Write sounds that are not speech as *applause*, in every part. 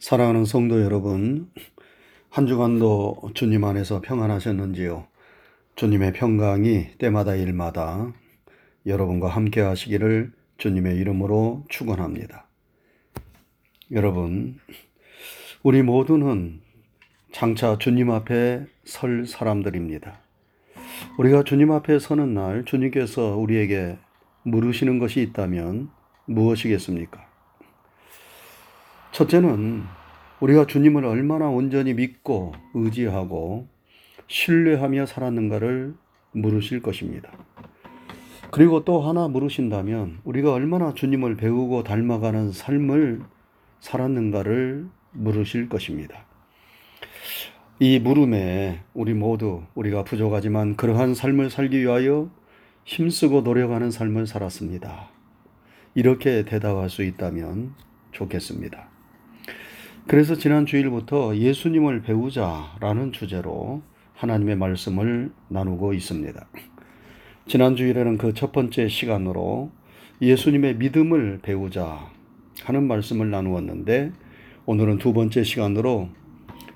사랑하는 성도 여러분, 한 주간도 주님 안에서 평안하셨는지요? 주님의 평강이 때마다 일마다 여러분과 함께 하시기를 주님의 이름으로 축원합니다. 여러분, 우리 모두는 장차 주님 앞에 설 사람들입니다. 우리가 주님 앞에 서는 날 주님께서 우리에게 물으시는 것이 있다면 무엇이겠습니까? 첫째는 우리가 주님을 얼마나 온전히 믿고 의지하고 신뢰하며 살았는가를 물으실 것입니다. 그리고 또 하나 물으신다면 우리가 얼마나 주님을 배우고 닮아가는 삶을 살았는가를 물으실 것입니다. 이 물음에 우리 모두 우리가 부족하지만 그러한 삶을 살기 위하여 힘쓰고 노력하는 삶을 살았습니다. 이렇게 대답할 수 있다면 좋겠습니다. 그래서 지난 주일부터 예수님을 배우자라는 주제로 하나님의 말씀을 나누고 있습니다. 지난 주일에는 그 첫 번째 시간으로 예수님의 믿음을 배우자 하는 말씀을 나누었는데 오늘은 두 번째 시간으로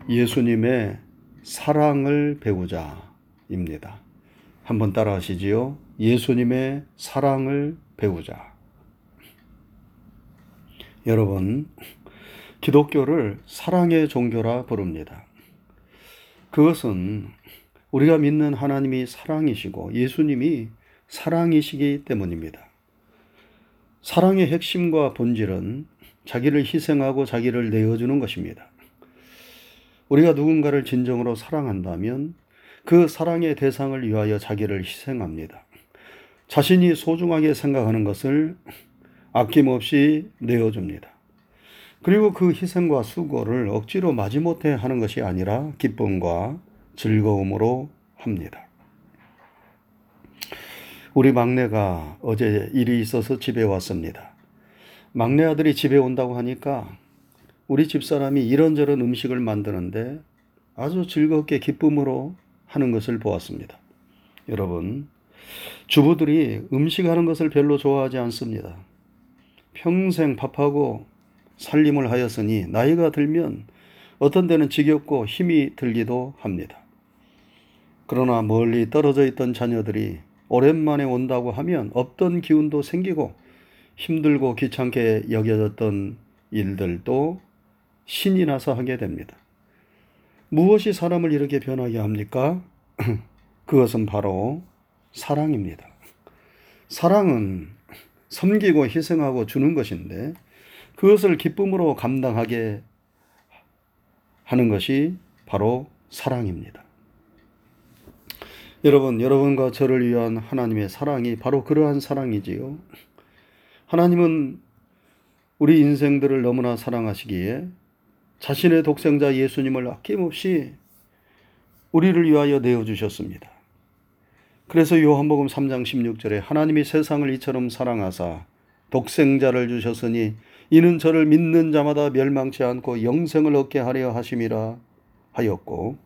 예수님의 사랑을 배우자입니다. 한번 따라 하시지요. 예수님의 사랑을 배우자. 여러분, 기독교를 사랑의 종교라 부릅니다. 그것은 우리가 믿는 하나님이 사랑이시고 예수님이 사랑이시기 때문입니다. 사랑의 핵심과 본질은 자기를 희생하고 자기를 내어주는 것입니다. 우리가 누군가를 진정으로 사랑한다면 그 사랑의 대상을 위하여 자기를 희생합니다. 자신이 소중하게 생각하는 것을 아낌없이 내어줍니다. 그리고 그 희생과 수고를 억지로 마지못해 하는 것이 아니라 기쁨과 즐거움으로 합니다. 우리 막내가 어제 일이 있어서 집에 왔습니다. 막내 아들이 집에 온다고 하니까 우리 집사람이 이런저런 음식을 만드는데 아주 즐겁게 기쁨으로 하는 것을 보았습니다. 여러분, 주부들이 음식하는 것을 별로 좋아하지 않습니다. 평생 밥하고 살림을 하였으니 나이가 들면 어떤 때는 지겹고 힘이 들기도 합니다. 그러나 멀리 떨어져 있던 자녀들이 오랜만에 온다고 하면 없던 기운도 생기고 힘들고 귀찮게 여겨졌던 일들도 신이 나서 하게 됩니다. 무엇이 사람을 이렇게 변하게 합니까? *clears throat* 그것은 바로 사랑입니다. 사랑은 섬기고 희생하고 주는 것인데 그것을 기쁨으로 감당하게 하는 것이 바로 사랑입니다. 여러분, 여러분과 저를 위한 하나님의 사랑이 바로 그러한 사랑이지요. 하나님은 우리 인생들을 너무나 사랑하시기에 자신의 독생자 예수님을 아낌없이 우리를 위하여 내어주셨습니다. 그래서 요한복음 3장 16절에 하나님이 세상을 이처럼 사랑하사 독생자를 주셨으니 이는 저를 믿는 자마다 멸망치 않고 영생을 얻게 하려 하심이라 하였고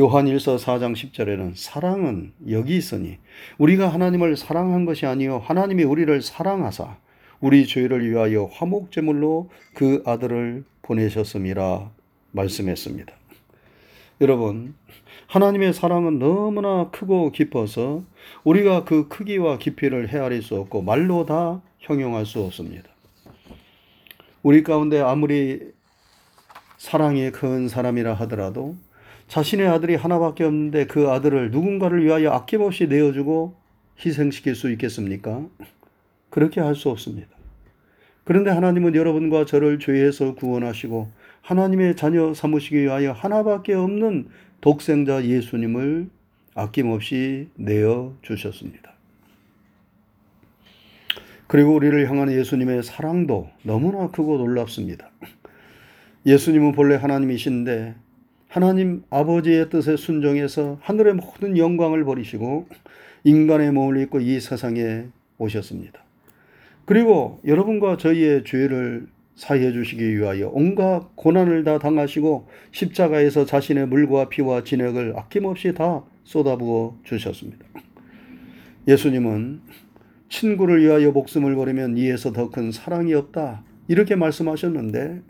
요한 1서 4장 10절에는 사랑은 여기 있으니 우리가 하나님을 사랑한 것이 아니요 하나님이 우리를 사랑하사 우리 죄를 위하여 화목 제물로 그 아들을 보내셨음이라 말씀했습니다. 여러분 하나님의 사랑은 너무나 크고 깊어서 우리가 그 크기와 깊이를 헤아릴 수 없고 말로 다 형용할 수 없습니다. 우리 가운데 아무리 사랑이 큰 사람이라 하더라도 자신의 아들이 하나밖에 없는데 그 아들을 누군가를 위하여 아낌없이 내어주고 희생시킬 수 있겠습니까? 그렇게 할 수 없습니다. 그런데 하나님은 여러분과 저를 죄에서 구원하시고 하나님의 자녀 삼으시기 위하여 하나밖에 없는 독생자 예수님을 아낌없이 내어 주셨습니다. 그리고 우리를 향한 예수님의 사랑도 너무나 크고 놀랍습니다. 예수님은 본래 하나님이신데 하나님 아버지의 뜻에 순종해서 하늘의 모든 영광을 버리시고 인간의 몸을 입고 이 세상에 오셨습니다. 그리고 여러분과 저희의 죄를 사해 주시기 위하여 온갖 고난을 다 당하시고 십자가에서 자신의 물과 피와 진액을 아낌없이 다 쏟아부어 주셨습니다. 예수님은 친구를 위하여 목숨을 버리면 이에서 더 큰 사랑이 없다. 이렇게 말씀하셨는데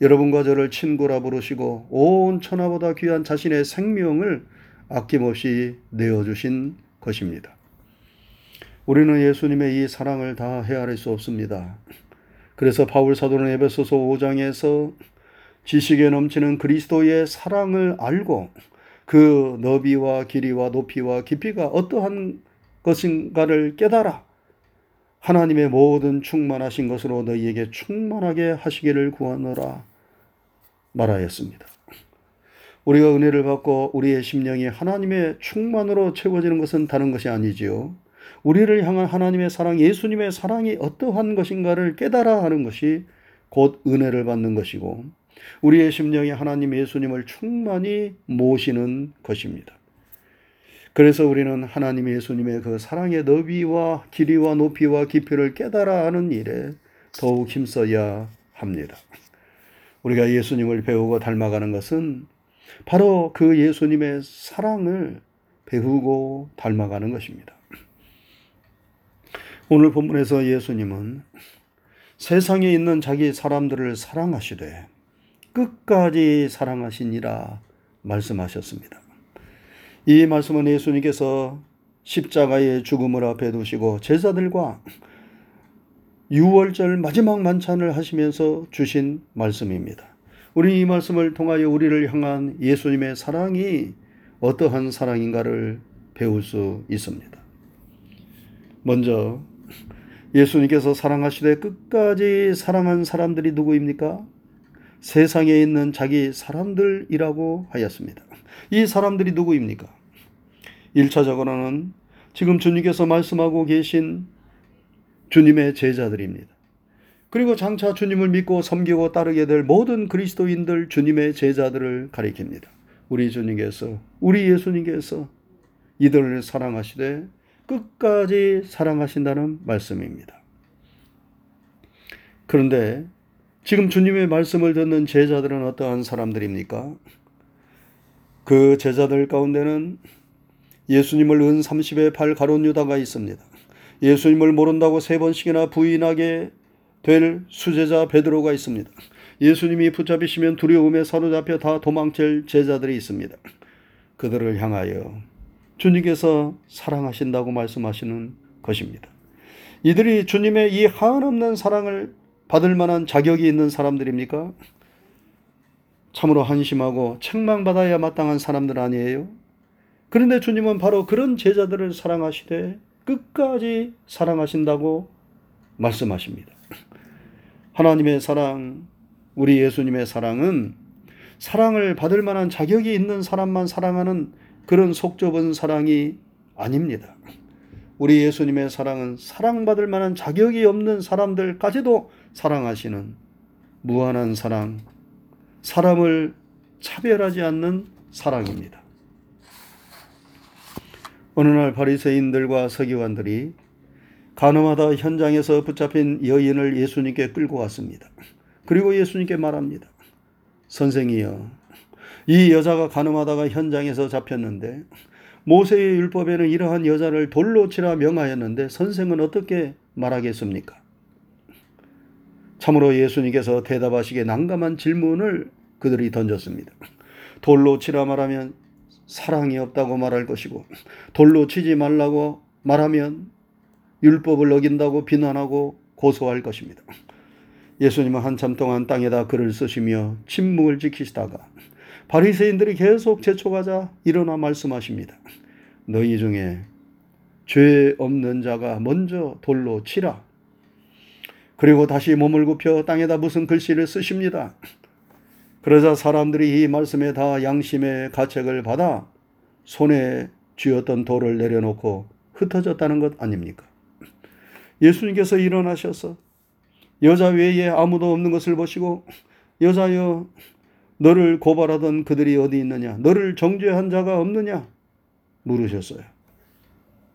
여러분과 저를 친구라 부르시고 온 천하보다 귀한 자신의 생명을 아낌없이 내어주신 것입니다. 우리는 예수님의 이 사랑을 다 헤아릴 수 없습니다. 그래서 바울 사도는 에베소서 5장에서 지식에 넘치는 그리스도의 사랑을 알고 그 너비와 길이와 높이와 깊이가 어떠한 것인가를 깨달아 하나님의 모든 충만하신 것으로 너희에게 충만하게 하시기를 구하노라 말하였습니다. 우리가 은혜를 받고 우리의 심령이 하나님의 충만으로 채워지는 것은 다른 것이 아니지요. 우리를 향한 하나님의 사랑, 예수님의 사랑이 어떠한 것인가를 깨달아 하는 것이 곧 은혜를 받는 것이고 우리의 심령이 하나님 예수님을 충만히 모시는 것입니다. 그래서 우리는 하나님 예수님의 그 사랑의 너비와 길이와 높이와 깊이를 깨달아 하는 일에 더욱 힘써야 합니다. 우리가 예수님을 배우고 닮아가는 것은 바로 그 예수님의 사랑을 배우고 닮아가는 것입니다. 오늘 본문에서 예수님은 세상에 있는 자기 사람들을 사랑하시되 끝까지 사랑하시니라 말씀하셨습니다. 이 말씀은 예수님께서 십자가의 죽음을 앞에 두시고 제자들과 6월절 마지막 만찬을 하시면서 주신 말씀입니다. 우리 이 말씀을 통하여 우리를 향한 예수님의 사랑이 어떠한 사랑인가를 배울 수 있습니다. 먼저 예수님께서 사랑하시되 끝까지 사랑한 사람들이 누구입니까? 세상에 있는 자기 사람들이라고 하였습니다. 이 사람들이 누구입니까? 1차적으로는 지금 주님께서 말씀하고 계신 주님의 제자들입니다. 그리고 장차 주님을 믿고 섬기고 따르게 될 모든 그리스도인들 주님의 제자들을 가리킵니다. 우리 주님께서, 우리 예수님께서 이들을 사랑하시되 끝까지 사랑하신다는 말씀입니다. 그런데 지금 주님의 말씀을 듣는 제자들은 어떠한 사람들입니까? 그 제자들 가운데는 예수님을 은 30의 팔 가론 유다가 있습니다. 예수님을 모른다고 세 번씩이나 부인하게 될 수제자 베드로가 있습니다. 예수님이 붙잡히시면 두려움에 사로잡혀 다 도망칠 제자들이 있습니다. 그들을 향하여 주님께서 사랑하신다고 말씀하시는 것입니다. 이들이 주님의 이 한없는 사랑을 받을 만한 자격이 있는 사람들입니까? 참으로 한심하고 책망받아야 마땅한 사람들 아니에요? 그런데 주님은 바로 그런 제자들을 사랑하시되 끝까지 사랑하신다고 말씀하십니다. 하나님의 사랑, 우리 예수님의 사랑은 사랑을 받을 만한 자격이 있는 사람만 사랑하는 그런 속 좁은 사랑이 아닙니다. 우리 예수님의 사랑은 사랑받을 만한 자격이 없는 사람들까지도 사랑하시는 무한한 사랑, 사람을 차별하지 않는 사랑입니다. 어느 날 바리새인들과 서기관들이 가늠하다 현장에서 붙잡힌 여인을 예수님께 끌고 왔습니다. 그리고 예수님께 말합니다. 선생이여, 이 여자가 가늠하다가 현장에서 잡혔는데 모세의 율법에는 이러한 여자를 돌로 치라 명하였는데 선생은 어떻게 말하겠습니까? 참으로 예수님께서 대답하시기에 난감한 질문을 그들이 던졌습니다. 돌로 치라 말하면 사랑이 없다고 말할 것이고 돌로 치지 말라고 말하면 율법을 어긴다고 비난하고 고소할 것입니다. 예수님은 한참 동안 땅에다 글을 쓰시며 침묵을 지키시다가 바리새인들이 계속 재촉하자 일어나 말씀하십니다. 너희 중에 죄 없는 자가 먼저 돌로 치라. 그리고 다시 몸을 굽혀 땅에다 무슨 글씨를 쓰십니다. 그러자 사람들이 이 말씀에 다 양심의 가책을 받아 손에 쥐었던 돌을 내려놓고 흩어졌다는 것 아닙니까? 예수님께서 일어나셔서 여자 외에 아무도 없는 것을 보시고 여자여 너를 고발하던 그들이 어디 있느냐? 너를 정죄한 자가 없느냐? 물으셨어요.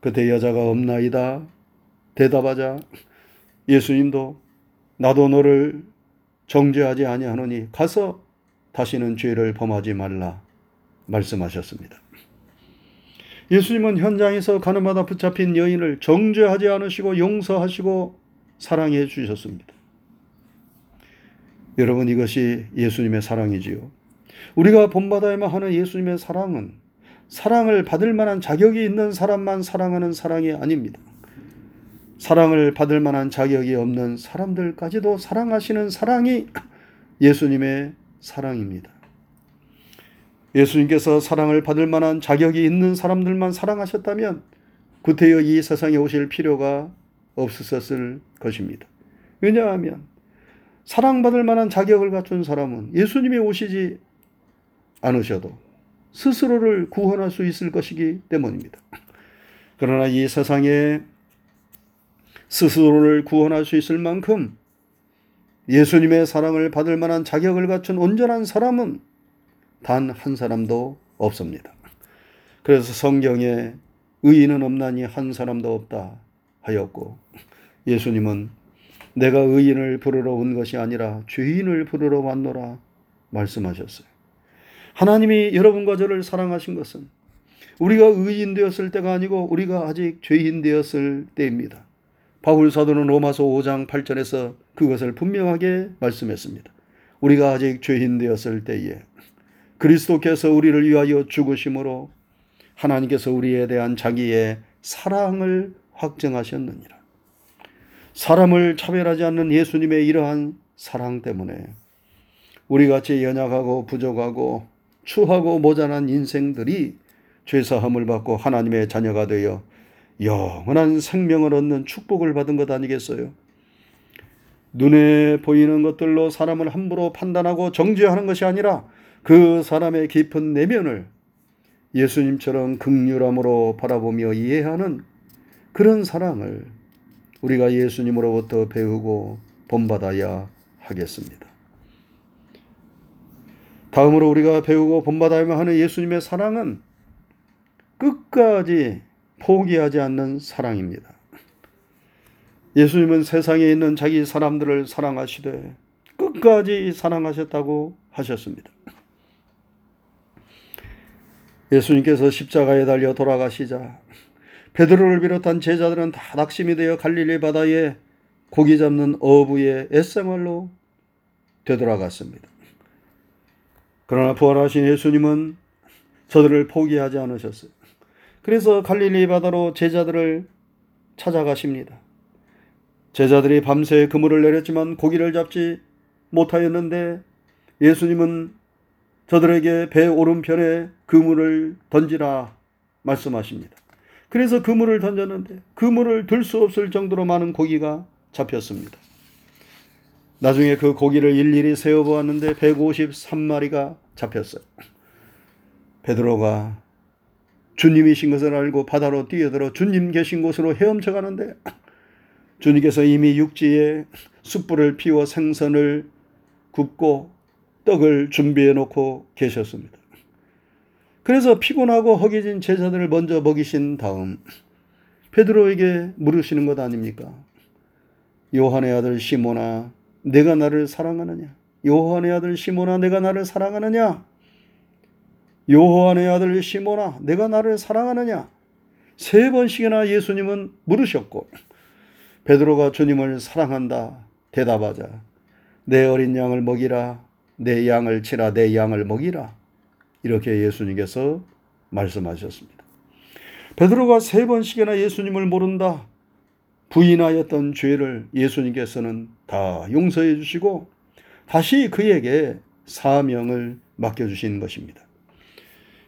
그때 여자가 없나이다. 대답하자 예수님도 나도 너를 정죄하지 아니하노니 가서 다시는 죄를 범하지 말라 말씀하셨습니다. 예수님은 현장에서 가늠하다 붙잡힌 여인을 정죄하지 않으시고 용서하시고 사랑해 주셨습니다. 여러분 이것이 예수님의 사랑이지요. 우리가 본받아야만 하는 예수님의 사랑은 사랑을 받을 만한 자격이 있는 사람만 사랑하는 사랑이 아닙니다. 사랑을 받을 만한 자격이 없는 사람들까지도 사랑하시는 사랑이 예수님의 사랑입니다. 예수님께서 사랑을 받을 만한 자격이 있는 사람들만 사랑하셨다면 구태여 이 세상에 오실 필요가 없었을 것입니다. 왜냐하면 사랑받을 만한 자격을 갖춘 사람은 예수님이 오시지 않으셔도 스스로를 구원할 수 있을 것이기 때문입니다. 그러나 이 세상에 스스로를 구원할 수 있을 만큼 예수님의 사랑을 받을 만한 자격을 갖춘 온전한 사람은 단 한 사람도 없습니다. 그래서 성경에 의인은 없나니 한 사람도 없다 하였고 예수님은 내가 의인을 부르러 온 것이 아니라 죄인을 부르러 왔노라 말씀하셨어요. 하나님이 여러분과 저를 사랑하신 것은 우리가 의인 되었을 때가 아니고 우리가 아직 죄인 되었을 때입니다. 바울 사도는 로마서 5장 8절에서 그것을 분명하게 말씀했습니다. 우리가 아직 죄인 되었을 때에 그리스도께서 우리를 위하여 죽으심으로 하나님께서 우리에 대한 자기의 사랑을 확정하셨느니라. 사람을 차별하지 않는 예수님의 이러한 사랑 때문에 우리 같이 연약하고 부족하고 추하고 모자란 인생들이 죄사함을 받고 하나님의 자녀가 되어 영원한 생명을 얻는 축복을 받은 것 아니겠어요? 눈에 보이는 것들로 사람을 함부로 판단하고 정죄하는 것이 아니라 그 사람의 깊은 내면을 예수님처럼 극률함으로 바라보며 이해하는 그런 사랑을 우리가 예수님으로부터 배우고 본받아야 하겠습니다. 다음으로 우리가 배우고 본받아야만 하는 예수님의 사랑은 끝까지 포기하지 않는 사랑입니다. 예수님은 세상에 있는 자기 사람들을 사랑하시되 끝까지 사랑하셨다고 하셨습니다. 예수님께서 십자가에 달려 돌아가시자 베드로를 비롯한 제자들은 다 낙심이 되어 갈릴리 바다에 고기 잡는 어부의 애생활로 되돌아갔습니다. 그러나 부활하신 예수님은 저들을 포기하지 않으셨어요. 그래서 갈릴리 바다로 제자들을 찾아가십니다. 제자들이 밤새 그물을 내렸지만 고기를 잡지 못하였는데 예수님은 저들에게 배 오른편에 그물을 던지라 말씀하십니다. 그래서 그물을 던졌는데 그물을 들 수 없을 정도로 많은 고기가 잡혔습니다. 나중에 그 고기를 일일이 세어 보았는데 153마리가 잡혔어요. 베드로가 주님이신 것을 알고 바다로 뛰어들어 주님 계신 곳으로 헤엄쳐 가는데 주님께서 이미 육지에 숯불을 피워 생선을 굽고 떡을 준비해 놓고 계셨습니다. 그래서 피곤하고 허기진 제자들을 먼저 먹이신 다음 베드로에게 물으시는 것 아닙니까? 요한의 아들 시모나 내가 나를 사랑하느냐? 요한의 아들 시모나 내가 나를 사랑하느냐? 요한의 아들 시모나 내가 나를 사랑하느냐? 세 번씩이나 예수님은 물으셨고 베드로가 주님을 사랑한다 대답하자 내 어린 양을 먹이라 내 양을 치라 내 양을 먹이라 이렇게 예수님께서 말씀하셨습니다. 베드로가 세 번씩이나 예수님을 모른다 부인하였던 죄를 예수님께서는 다 용서해 주시고 다시 그에게 사명을 맡겨 주신 것입니다.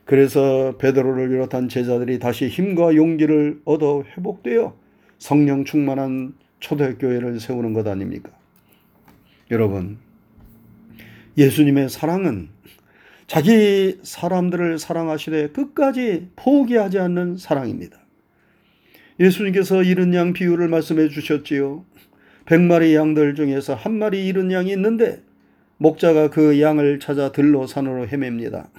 그래서 베드로를 비롯한 제자들이 다시 힘과 용기를 얻어 회복되어 성령 충만한 초대교회를 세우는 것 아닙니까? 여러분, 예수님의 사랑은 자기 사람들을 사랑하시되 끝까지 포기하지 않는 사랑입니다. 예수님께서 이른 양 비유를 말씀해 주셨지요. 백마리 양들 중에서 한 마리 잃은 양이 있는데 목자가 그 양을 찾아 들로 산으로 헤맵니다.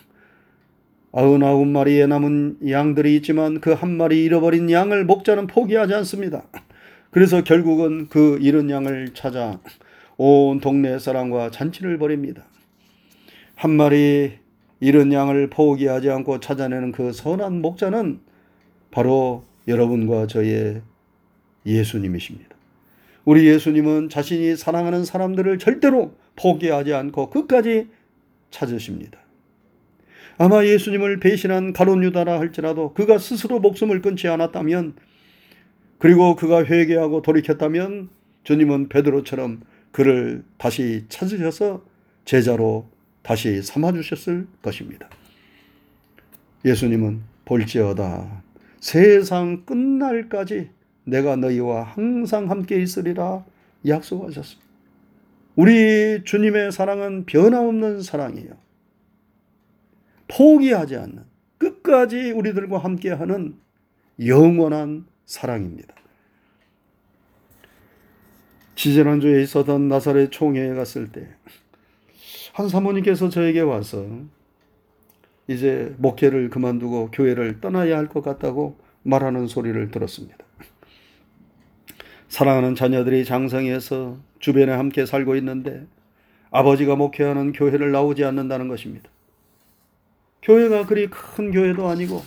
아흔아홉 마리의 남은 양들이 있지만 그 한 마리 잃어버린 양을 목자는 포기하지 않습니다. 그래서 결국은 그 잃은 양을 찾아 온 동네 사람과 잔치를 벌입니다. 한 마리 잃은 양을 포기하지 않고 찾아내는 그 선한 목자는 바로 여러분과 저의 예수님이십니다. 우리 예수님은 자신이 사랑하는 사람들을 절대로 포기하지 않고 끝까지 찾으십니다. 아마 예수님을 배신한 가론 유다라 할지라도 그가 스스로 목숨을 끊지 않았다면 그리고 그가 회개하고 돌이켰다면 주님은 베드로처럼 그를 다시 찾으셔서 제자로 다시 삼아 주셨을 것입니다. 예수님은 볼지어다 세상 끝날까지 내가 너희와 항상 함께 있으리라 약속하셨습니다. 우리 주님의 사랑은 변함없는 사랑이에요. 포기하지 않는 끝까지 우리들과 함께하는 영원한 사랑입니다. 지지난주에 있었던 나사렛 총회에 갔을 때 한 사모님께서 저에게 와서 이제 목회를 그만두고 교회를 떠나야 할 것 같다고 말하는 소리를 들었습니다. 사랑하는 자녀들이 장성해서 주변에 함께 살고 있는데 아버지가 목회하는 교회를 나오지 않는다는 것입니다. 교회가 그리 큰 교회도 아니고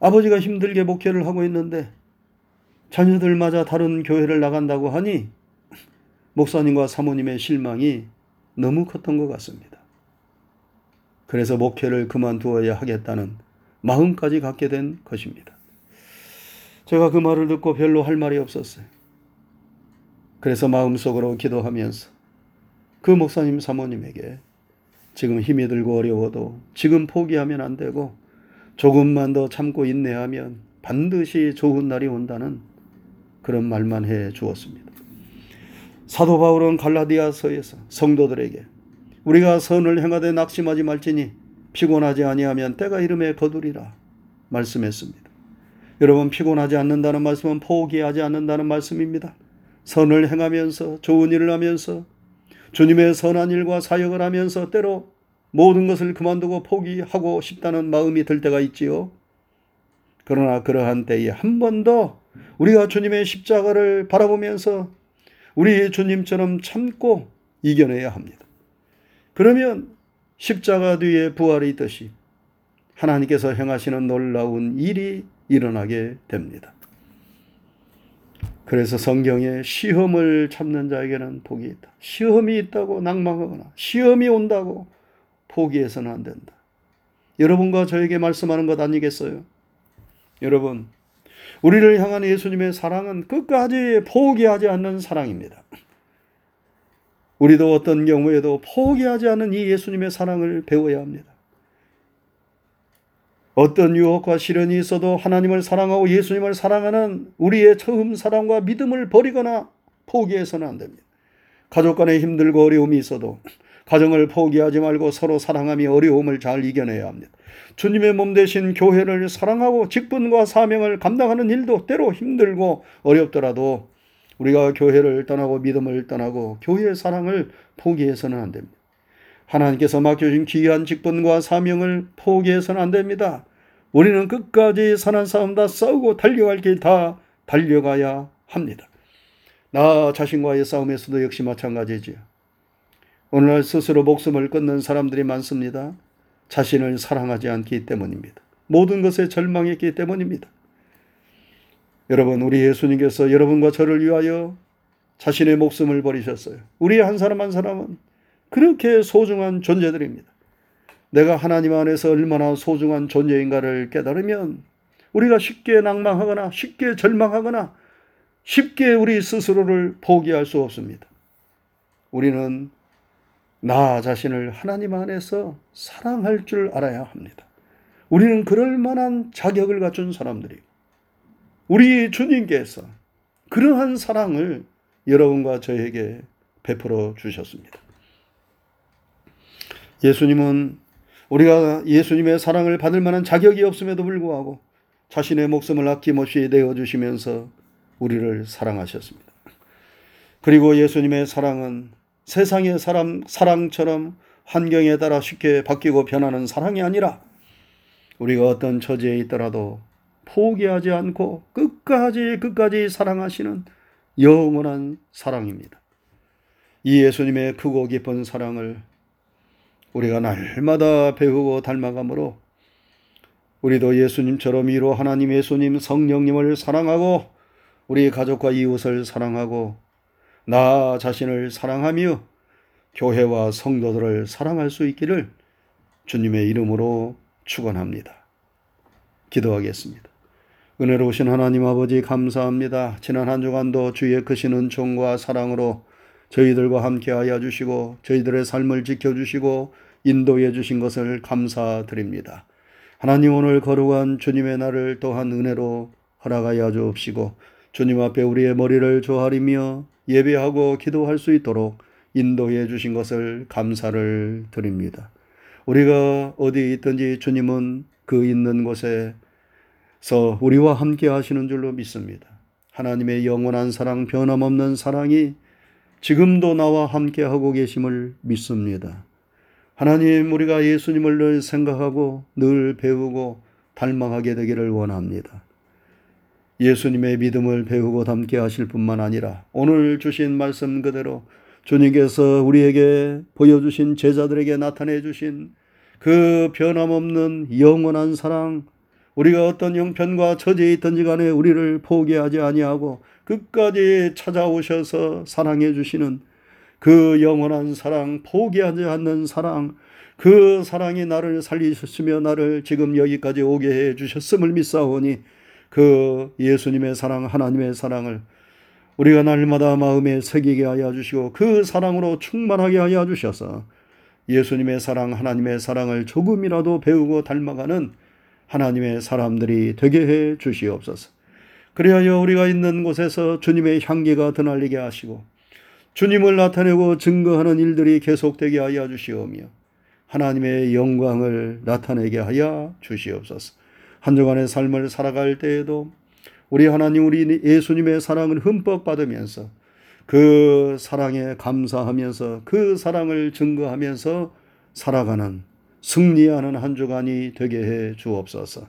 아버지가 힘들게 목회를 하고 있는데 자녀들마저 다른 교회를 나간다고 하니 목사님과 사모님의 실망이 너무 컸던 것 같습니다. 그래서 목회를 그만두어야 하겠다는 마음까지 갖게 된 것입니다. 제가 그 말을 듣고 별로 할 말이 없었어요. 그래서 마음속으로 기도하면서 그 목사님 사모님에게 지금 힘이 들고 어려워도 지금 포기하면 안 되고 조금만 더 참고 인내하면 반드시 좋은 날이 온다는 그런 말만 해 주었습니다. 사도 바울은 갈라디아서에서 성도들에게 우리가 선을 행하되 낙심하지 말지니 피곤하지 아니하면 때가 이름에 거두리라 말씀했습니다. 여러분 피곤하지 않는다는 말씀은 포기하지 않는다는 말씀입니다. 선을 행하면서 좋은 일을 하면서 주님의 선한 일과 사역을 하면서 때로 모든 것을 그만두고 포기하고 싶다는 마음이 들 때가 있지요. 그러나 그러한 때에 한 번 더 우리가 주님의 십자가를 바라보면서 우리 주님처럼 참고 이겨내야 합니다. 그러면 십자가 뒤에 부활이 있듯이 하나님께서 행하시는 놀라운 일이 일어나게 됩니다. 그래서 성경에 시험을 참는 자에게는 복이 있다. 시험이 있다고 낭망하거나 시험이 온다고 포기해서는 안 된다. 여러분과 저에게 말씀하는 것 아니겠어요? 여러분, 우리를 향한 예수님의 사랑은 끝까지 포기하지 않는 사랑입니다. 우리도 어떤 경우에도 포기하지 않는 이 예수님의 사랑을 배워야 합니다. 어떤 유혹과 시련이 있어도 하나님을 사랑하고 예수님을 사랑하는 우리의 처음 사랑과 믿음을 버리거나 포기해서는 안 됩니다. 가족 간에 힘들고 어려움이 있어도 가정을 포기하지 말고 서로 사랑하며 어려움을 잘 이겨내야 합니다. 주님의 몸 대신 교회를 사랑하고 직분과 사명을 감당하는 일도 때로 힘들고 어렵더라도 우리가 교회를 떠나고 믿음을 떠나고 교회의 사랑을 포기해서는 안 됩니다. 하나님께서 맡겨주신 귀한 직분과 사명을 포기해서는 안 됩니다. 우리는 끝까지 선한 싸움 다 싸우고 달려갈 길 다 달려가야 합니다. 나 자신과의 싸움에서도 역시 마찬가지지요. 오늘날 스스로 목숨을 끊는 사람들이 많습니다. 자신을 사랑하지 않기 때문입니다. 모든 것에 절망했기 때문입니다. 여러분, 우리 예수님께서 여러분과 저를 위하여 자신의 목숨을 버리셨어요. 우리 한 사람 한 사람은 그렇게 소중한 존재들입니다. 내가 하나님 안에서 얼마나 소중한 존재인가를 깨달으면 우리가 쉽게 낭망하거나 쉽게 절망하거나 쉽게 우리 스스로를 포기할 수 없습니다. 우리는 나 자신을 하나님 안에서 사랑할 줄 알아야 합니다. 우리는 그럴 만한 자격을 갖춘 사람들이 우리 주님께서 그러한 사랑을 여러분과 저에게 베풀어 주셨습니다. 예수님은 우리가 예수님의 사랑을 받을 만한 자격이 없음에도 불구하고 자신의 목숨을 아낌없이 내어주시면서 우리를 사랑하셨습니다. 그리고 예수님의 사랑은 세상의 사람, 사랑처럼 환경에 따라 쉽게 바뀌고 변하는 사랑이 아니라 우리가 어떤 처지에 있더라도 포기하지 않고 끝까지 끝까지 사랑하시는 영원한 사랑입니다. 이 예수님의 크고 깊은 사랑을 우리가 날마다 배우고 닮아가므로 우리도 예수님처럼 이로 하나님 예수님 성령님을 사랑하고 우리 가족과 이웃을 사랑하고 나 자신을 사랑하며 교회와 성도들을 사랑할 수 있기를 주님의 이름으로 축원합니다. 기도하겠습니다. 은혜로우신 하나님 아버지 감사합니다. 지난 한 주간도 주의 크신 은총과 사랑으로 저희들과 함께하여 주시고 저희들의 삶을 지켜주시고 인도해 주신 것을 감사드립니다. 하나님 오늘 거룩한 주님의 날을 또한 은혜로 허락하여 주옵시고 주님 앞에 우리의 머리를 조아리며 예배하고 기도할 수 있도록 인도해 주신 것을 감사를 드립니다. 우리가 어디 있든지 주님은 그 있는 곳에서 우리와 함께 하시는 줄로 믿습니다. 하나님의 영원한 사랑, 변함없는 사랑이 지금도 나와 함께 하고 계심을 믿습니다. 하나님, 우리가 예수님을 늘 생각하고 늘 배우고 닮아가게 되기를 원합니다. 예수님의 믿음을 배우고 닮게 하실 뿐만 아니라 오늘 주신 말씀 그대로 주님께서 우리에게 보여주신 제자들에게 나타내 주신 그 변함없는 영원한 사랑, 우리가 어떤 형편과 처지에 있든지 간에 우리를 포기하지 아니하고 끝까지 찾아오셔서 사랑해 주시는 그 영원한 사랑, 포기하지 않는 사랑, 그 사랑이 나를 살리셨으며 나를 지금 여기까지 오게 해 주셨음을 믿사오니 그 예수님의 사랑, 하나님의 사랑을 우리가 날마다 마음에 새기게 하여 주시고 그 사랑으로 충만하게 하여 주셔서 예수님의 사랑, 하나님의 사랑을 조금이라도 배우고 닮아가는 하나님의 사람들이 되게 해 주시옵소서. 그리하여 우리가 있는 곳에서 주님의 향기가 드날리게 하시고 주님을 나타내고 증거하는 일들이 계속되게 하여 주시오며 하나님의 영광을 나타내게 하여 주시옵소서. 한 주간의 삶을 살아갈 때에도 우리 하나님 우리 예수님의 사랑을 흠뻑 받으면서 그 사랑에 감사하면서 그 사랑을 증거하면서 살아가는 승리하는 한 주간이 되게 해 주옵소서.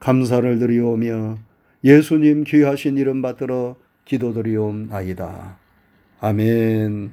감사를 드리오며 예수님 귀하신 이름 받들어 기도드리옵나이다. 아멘.